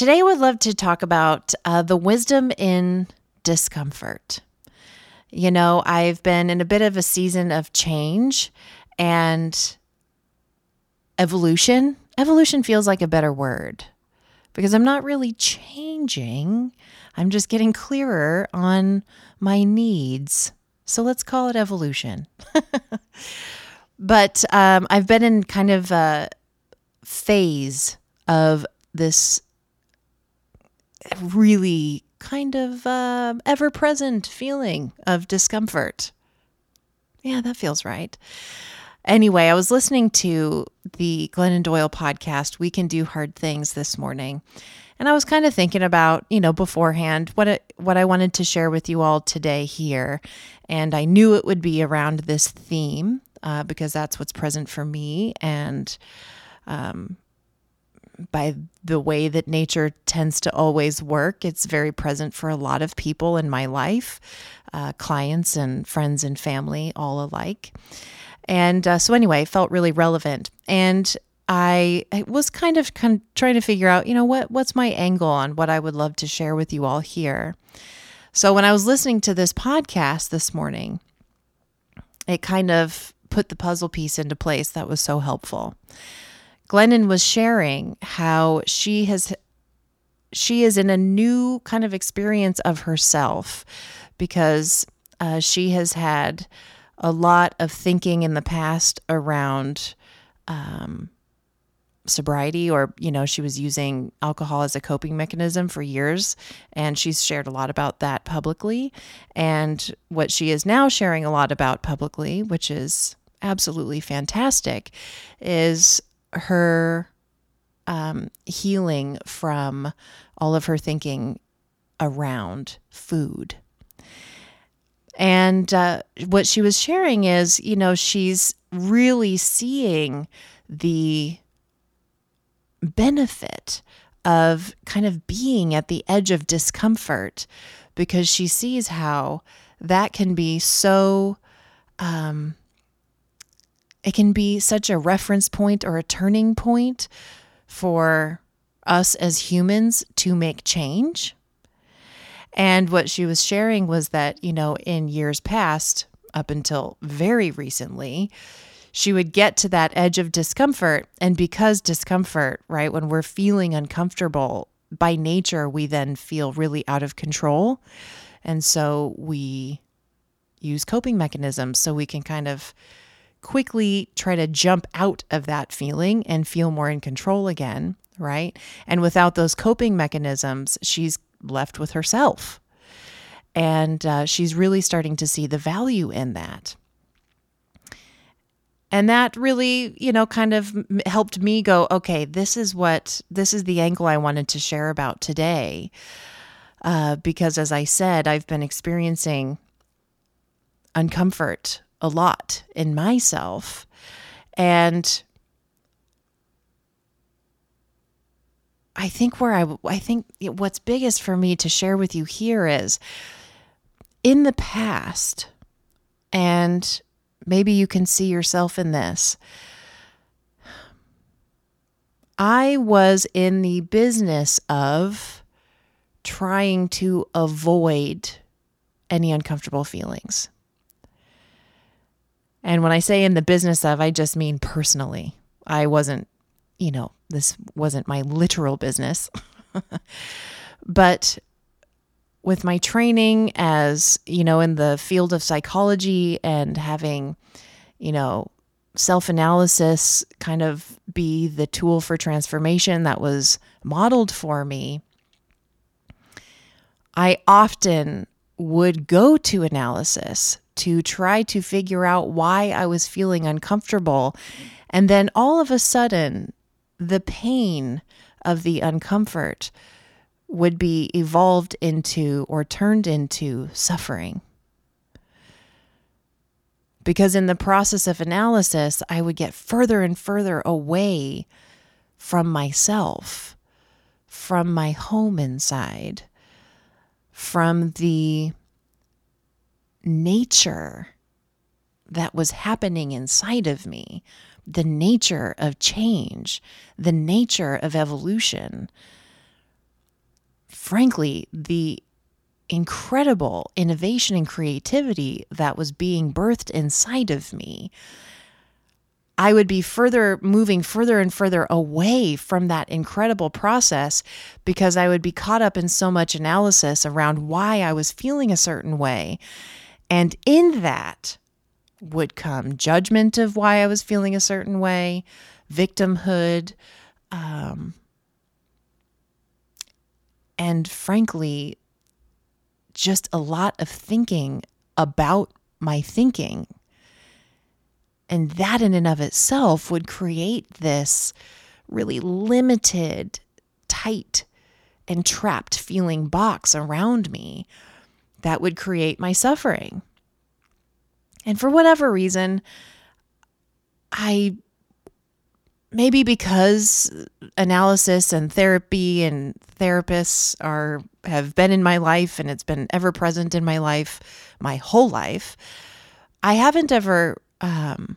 Today, I would love to talk about uh, the wisdom in discomfort. You know, I've been in a bit of a season of change and evolution. Evolution feels like a better word because I'm not really changing. I'm just getting clearer on my needs. So let's call it evolution. but um, I've been in kind of a phase of this really kind of uh, ever present feeling of discomfort. Yeah, that feels right. Anyway, I was listening to the Glennon Doyle podcast, We Can Do Hard Things, this morning. And I was kind of thinking about, you know, beforehand what it, what I wanted to share with you all today here. And I knew it would be around this theme uh, because that's what's present for me. And um, by the way that nature tends to always work, it's very present for a lot of people in my life, uh, clients and friends and family, all alike. And uh, so, anyway, felt really relevant. And I, was kind of, kind trying to figure out, you know, what what's my angle on what I would love to share with you all here. So when I was listening to this podcast this morning, it kind of put the puzzle piece into place that was so helpful. Glennon was sharing how she has she is in a new kind of experience of herself because uh, she has had a lot of thinking in the past around um, sobriety or you know she was using alcohol as a coping mechanism for years and she's shared a lot about that publicly. And what she is now sharing a lot about publicly which is absolutely fantastic is her um, healing from all of her thinking around food. And uh, what she was sharing is, you know, she's really seeing the benefit of kind of being at the edge of discomfort because she sees how that can be so um, it can be such a reference point or a turning point for us as humans to make change and what she was sharing was that, you know, in years past, up until very recently, she would get to that edge of discomfort. And because discomfort, right, when we're feeling uncomfortable, by nature, we then feel really out of control. And so we use coping mechanisms so we can kind of quickly try to jump out of that feeling and feel more in control again, right? And without those coping mechanisms, she's left with herself. And uh, she's really starting to see the value in that. And that really, you know, kind of helped me go, okay, this is what, this is the angle I wanted to share about today. Uh, because as I said, I've been experiencing uncomfort a lot in myself. And I think where I I think what's biggest for me to share with you here is in the past and maybe you can see yourself in this. I was in the business of trying to avoid any uncomfortable feelings. And when I say in the business of, I just mean personally. I wasn't you know, this wasn't my literal business. but with my training as, you know, in the field of psychology and having, you know, self analysis kind of be the tool for transformation that was modeled for me, I often would go to analysis to try to figure out why I was feeling uncomfortable. And then all of a sudden, the pain of the uncomfort would be evolved into or turned into suffering. Because in the process of analysis, I would get further and further away from myself, from my home inside, from the nature that was happening inside of me, the nature of change, the nature of evolution. Frankly, the incredible innovation and creativity that was being birthed inside of me. I would be further moving further and further away from that incredible process because I would be caught up in so much analysis around why I was feeling a certain way. And in that would come judgment of why I was feeling a certain way, victimhood, um, and frankly, just a lot of thinking about my thinking. And that, in and of itself, would create this really limited, tight, and trapped feeling box around me that would create my suffering. And for whatever reason, I maybe because analysis and therapy and therapists are have been in my life and it's been ever present in my life my whole life i haven't ever um,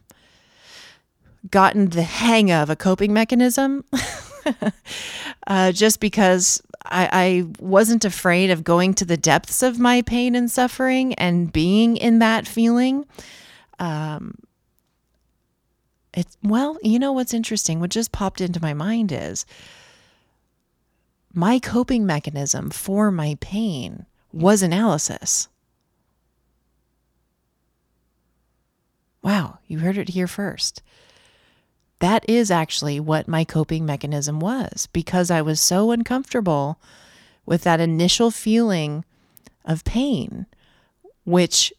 gotten the hang of a coping mechanism uh, just because I, I wasn't afraid of going to the depths of my pain and suffering and being in that feeling um, it's well, you know what's interesting? What just popped into my mind is my coping mechanism for my pain was analysis. Wow, you heard it here first. That is actually what my coping mechanism was because I was so uncomfortable with that initial feeling of pain, which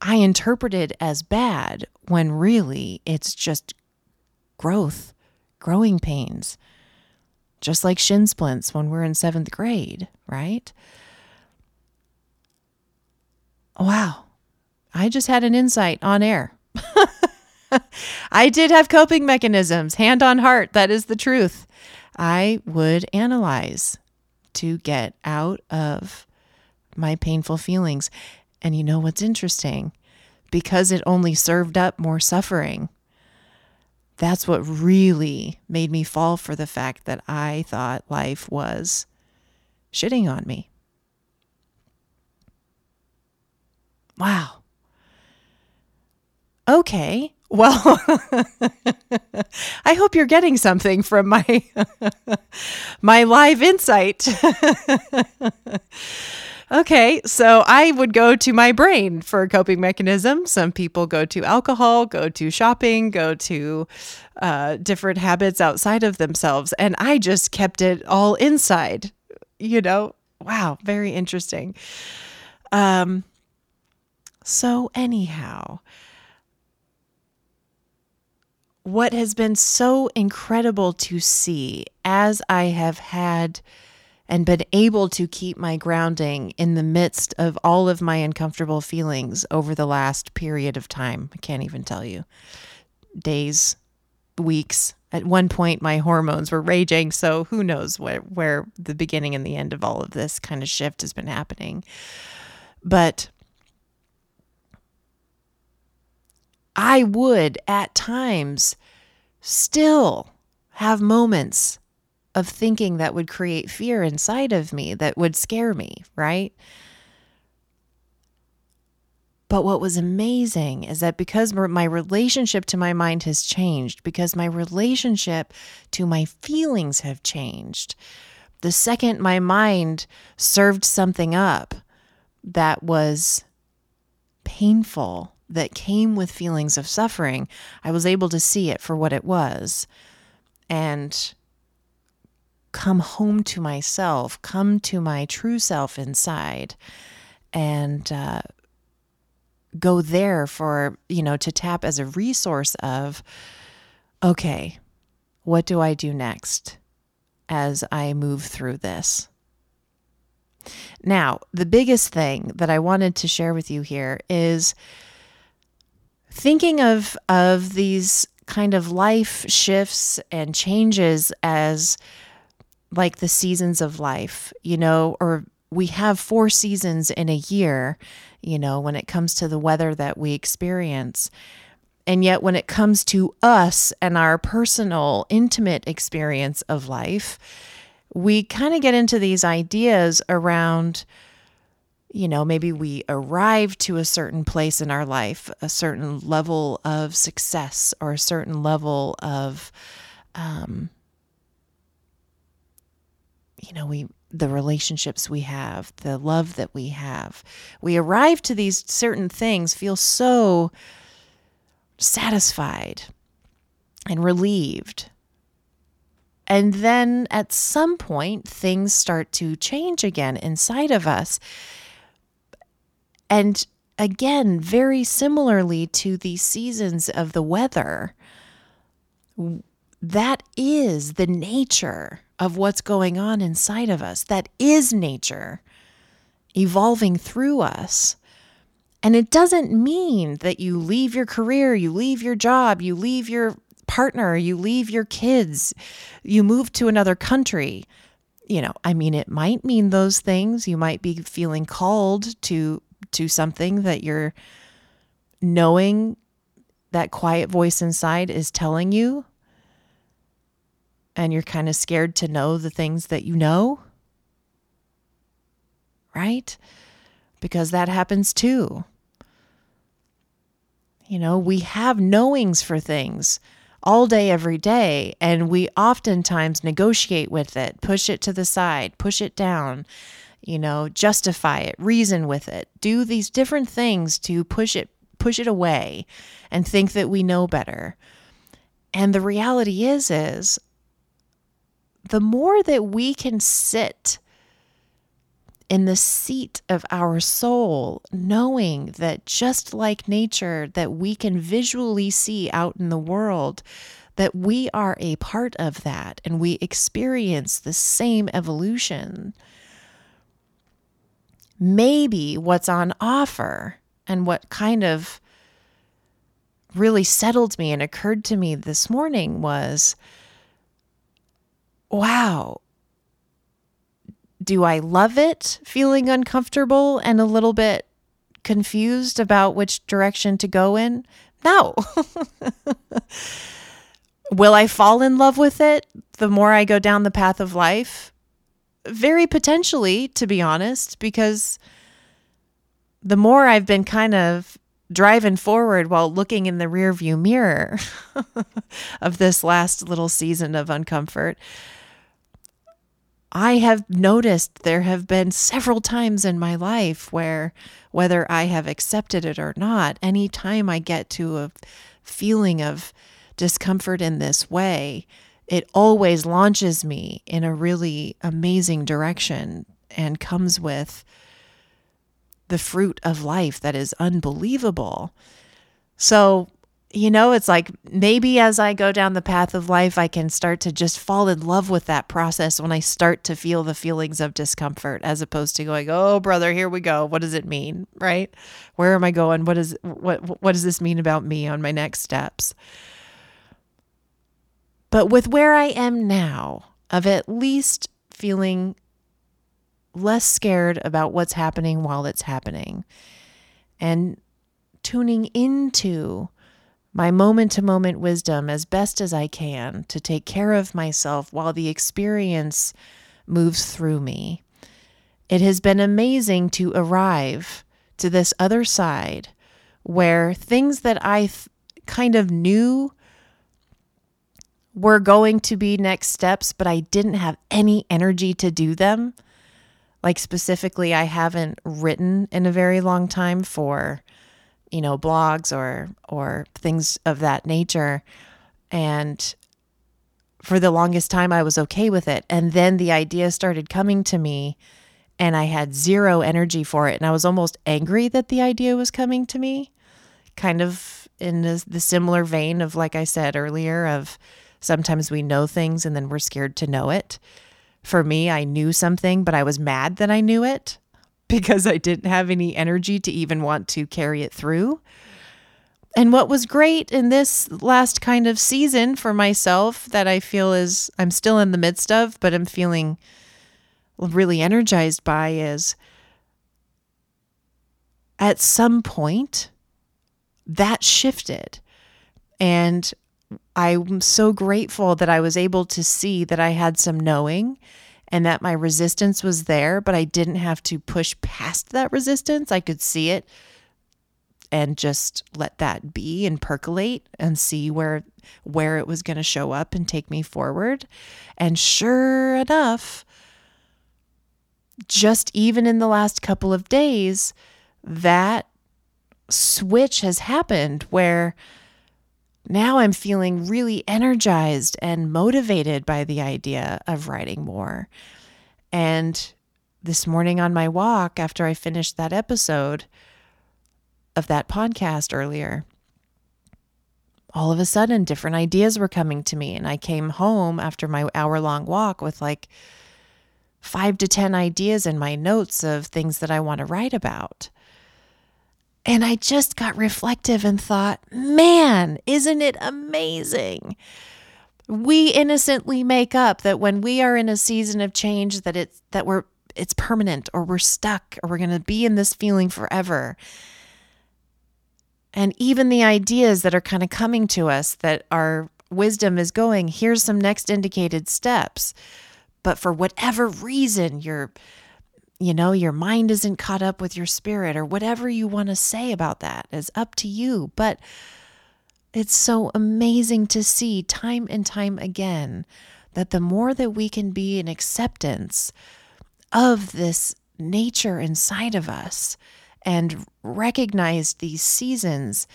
I interpreted as bad when really it's just growth, growing pains, just like shin splints when we're in seventh grade, right? Wow. I just had an insight on air. I did have coping mechanisms, hand on heart. That is the truth. I would analyze to get out of my painful feelings. And you know what's interesting? Because it only served up more suffering. That's what really made me fall for the fact that I thought life was shitting on me. Wow. Okay. Well, I hope you're getting something from my my live insight. Okay, so I would go to my brain for a coping mechanism. Some people go to alcohol, go to shopping, go to uh, different habits outside of themselves. And I just kept it all inside, you know? Wow, very interesting. Um, so, anyhow, what has been so incredible to see as I have had and been able to keep my grounding in the midst of all of my uncomfortable feelings over the last period of time. I can't even tell you. Days, weeks. At one point, my hormones were raging, so who knows where, where the beginning and the end of all of this kind of shift has been happening. But I would at times still have moments of thinking that would create fear inside of me that would scare me, right? But what was amazing is that because my relationship to my mind has changed, because my relationship to my feelings have changed, the second my mind served something up that was painful, that came with feelings of suffering, I was able to see it for what it was and come home to myself, come to my true self inside, and uh, go there for, you know, to tap as a resource of, okay, what do I do next as I move through this? Now, the biggest thing that I wanted to share with you here is thinking of of these kind of life shifts and changes as like the seasons of life, you know, or we have four seasons in a year, you know, when it comes to the weather that we experience. And yet, when it comes to us and our personal, intimate experience of life, we kind of get into these ideas around, you know, maybe we arrive to a certain place in our life, a certain level of success or a certain level of, um, you know, we the relationships we have, the love that we have. We arrive to these certain things, feel so satisfied and relieved. And then at some point, things start to change again inside of us. And again, very similarly to the seasons of the weather, that is the nature of what's going on inside of us. That is nature evolving through us. And it doesn't mean that you leave your career, you leave your job, you leave your partner, you leave your kids, you move to another country. You know, I mean it might mean those things. You might be feeling called to to something that you're knowing that quiet voice inside is telling you and you're kind of scared to know the things that you know, right? Because that happens too. You know, we have knowings for things all day, every day, and we oftentimes negotiate with it, push it to the side, push it down, you know, justify it, reason with it, do these different things to push it push it away and think that we know better. And the reality is is the more that we can sit in the seat of our soul, knowing that just like nature, that we can visually see out in the world, that we are a part of that and we experience the same evolution. Maybe what's on offer and what kind of really settled me and occurred to me this morning was wow, do I love it feeling uncomfortable and a little bit confused about which direction to go in? No. Will I fall in love with it the more I go down the path of life? Very potentially, to be honest, because the more I've been kind of driving forward while looking in the rearview mirror of this last little season of uncomfort, I have noticed there have been several times in my life where, whether I have accepted it or not, anytime I get to a feeling of discomfort in this way, it always launches me in a really amazing direction and comes with the fruit of life that is unbelievable. So you know, it's like maybe as I go down the path of life, I can start to just fall in love with that process when I start to feel the feelings of discomfort, as opposed to going, "Oh, brother, here we go. What does it mean? Right? Where am I going? What is what? What does this mean about me on my next steps?" But with where I am now, of at least feeling less scared about what's happening while it's happening, and tuning into my moment to moment wisdom as best as I can to take care of myself while the experience moves through me. It has been amazing to arrive to this other side where things that I th- kind of knew were going to be next steps, but I didn't have any energy to do them. Like specifically, I haven't written in a very long time for, you know, blogs or or things of that nature. And for the longest time I was okay with it. And then the idea started coming to me and I had zero energy for it. And I was almost angry that the idea was coming to me, kind of in the, the similar vein of, like I said earlier, of sometimes we know things and then we're scared to know it. For me, I knew something, but I was mad that I knew it because I didn't have any energy to even want to carry it through. And what was great in this last kind of season for myself that I feel is I'm still in the midst of, but I'm feeling really energized by is at some point that shifted. And I'm so grateful that I was able to see that I had some knowing and that my resistance was there, but I didn't have to push past that resistance. I could see it and just let that be and percolate and see where where it was going to show up and take me forward. And sure enough, just even in the last couple of days, that switch has happened where now I'm feeling really energized and motivated by the idea of writing more. And this morning on my walk, after I finished that episode of that podcast earlier, all of a sudden different ideas were coming to me. And I came home after my hour long walk with like five to 10 ideas in my notes of things that I want to write about. And I just got reflective and thought, man, isn't it amazing? We innocently make up that when we are in a season of change that it's that we're it's permanent or we're stuck or we're going to be in this feeling forever. And even the ideas that are kind of coming to us that our wisdom is going, here's some next indicated steps. But for whatever reason, you're you know, your mind isn't caught up with your spirit or whatever you want to say about that is up to you. But it's so amazing to see time and time again that the more that we can be in acceptance of this nature inside of us and recognize these seasons,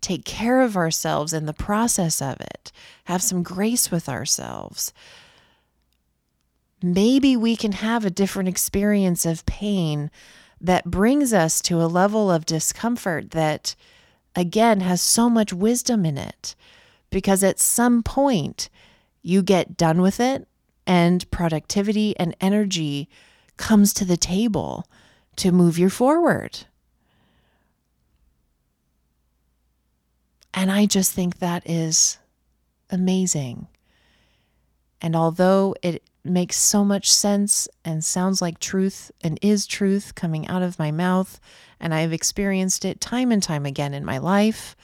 take care of ourselves in the process of it, have some grace with ourselves, maybe we can have a different experience of pain that brings us to a level of discomfort that, again, has so much wisdom in it. Because at some point, you get done with it, and productivity and energy comes to the table to move you forward. And I just think that is amazing. And although it makes so much sense and sounds like truth and is truth coming out of my mouth. And I've experienced it time and time again in my life.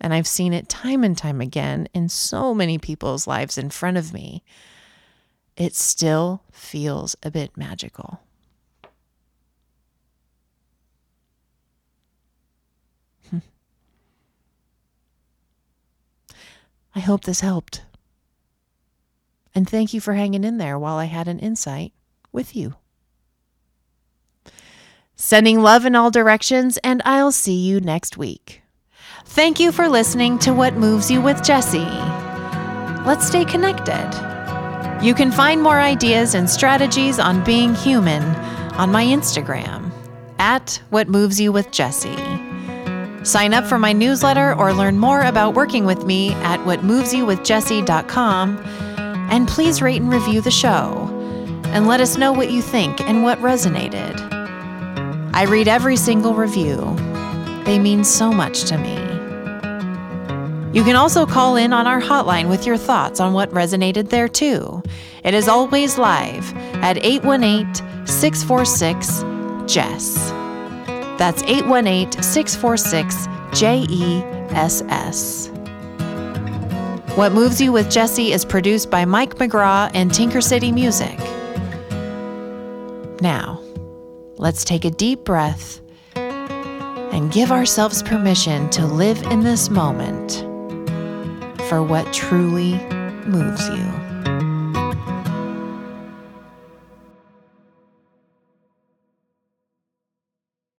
And I've seen it time and time again in so many people's lives in front of me. It still feels a bit magical. I hope this helped. And thank you for hanging in there while I had an insight with you. Sending love in all directions, and I'll see you next week. Thank you for listening to What Moves You with Jessie. Let's stay connected. You can find more ideas and strategies on being human on my Instagram at What Moves You with Jessie. Sign up for my newsletter or learn more about working with me at whatmovesyouwithjessie.com and please rate and review the show. And let us know what you think and what resonated. I read every single review, they mean so much to me. You can also call in on our hotline with your thoughts on what resonated there too. It is always live at 818 646 JESS. That's 818 646 J E S S. What Moves You with Jessie is produced by Mike McGraw and Tinker City Music. Now, let's take a deep breath and give ourselves permission to live in this moment for what truly moves you.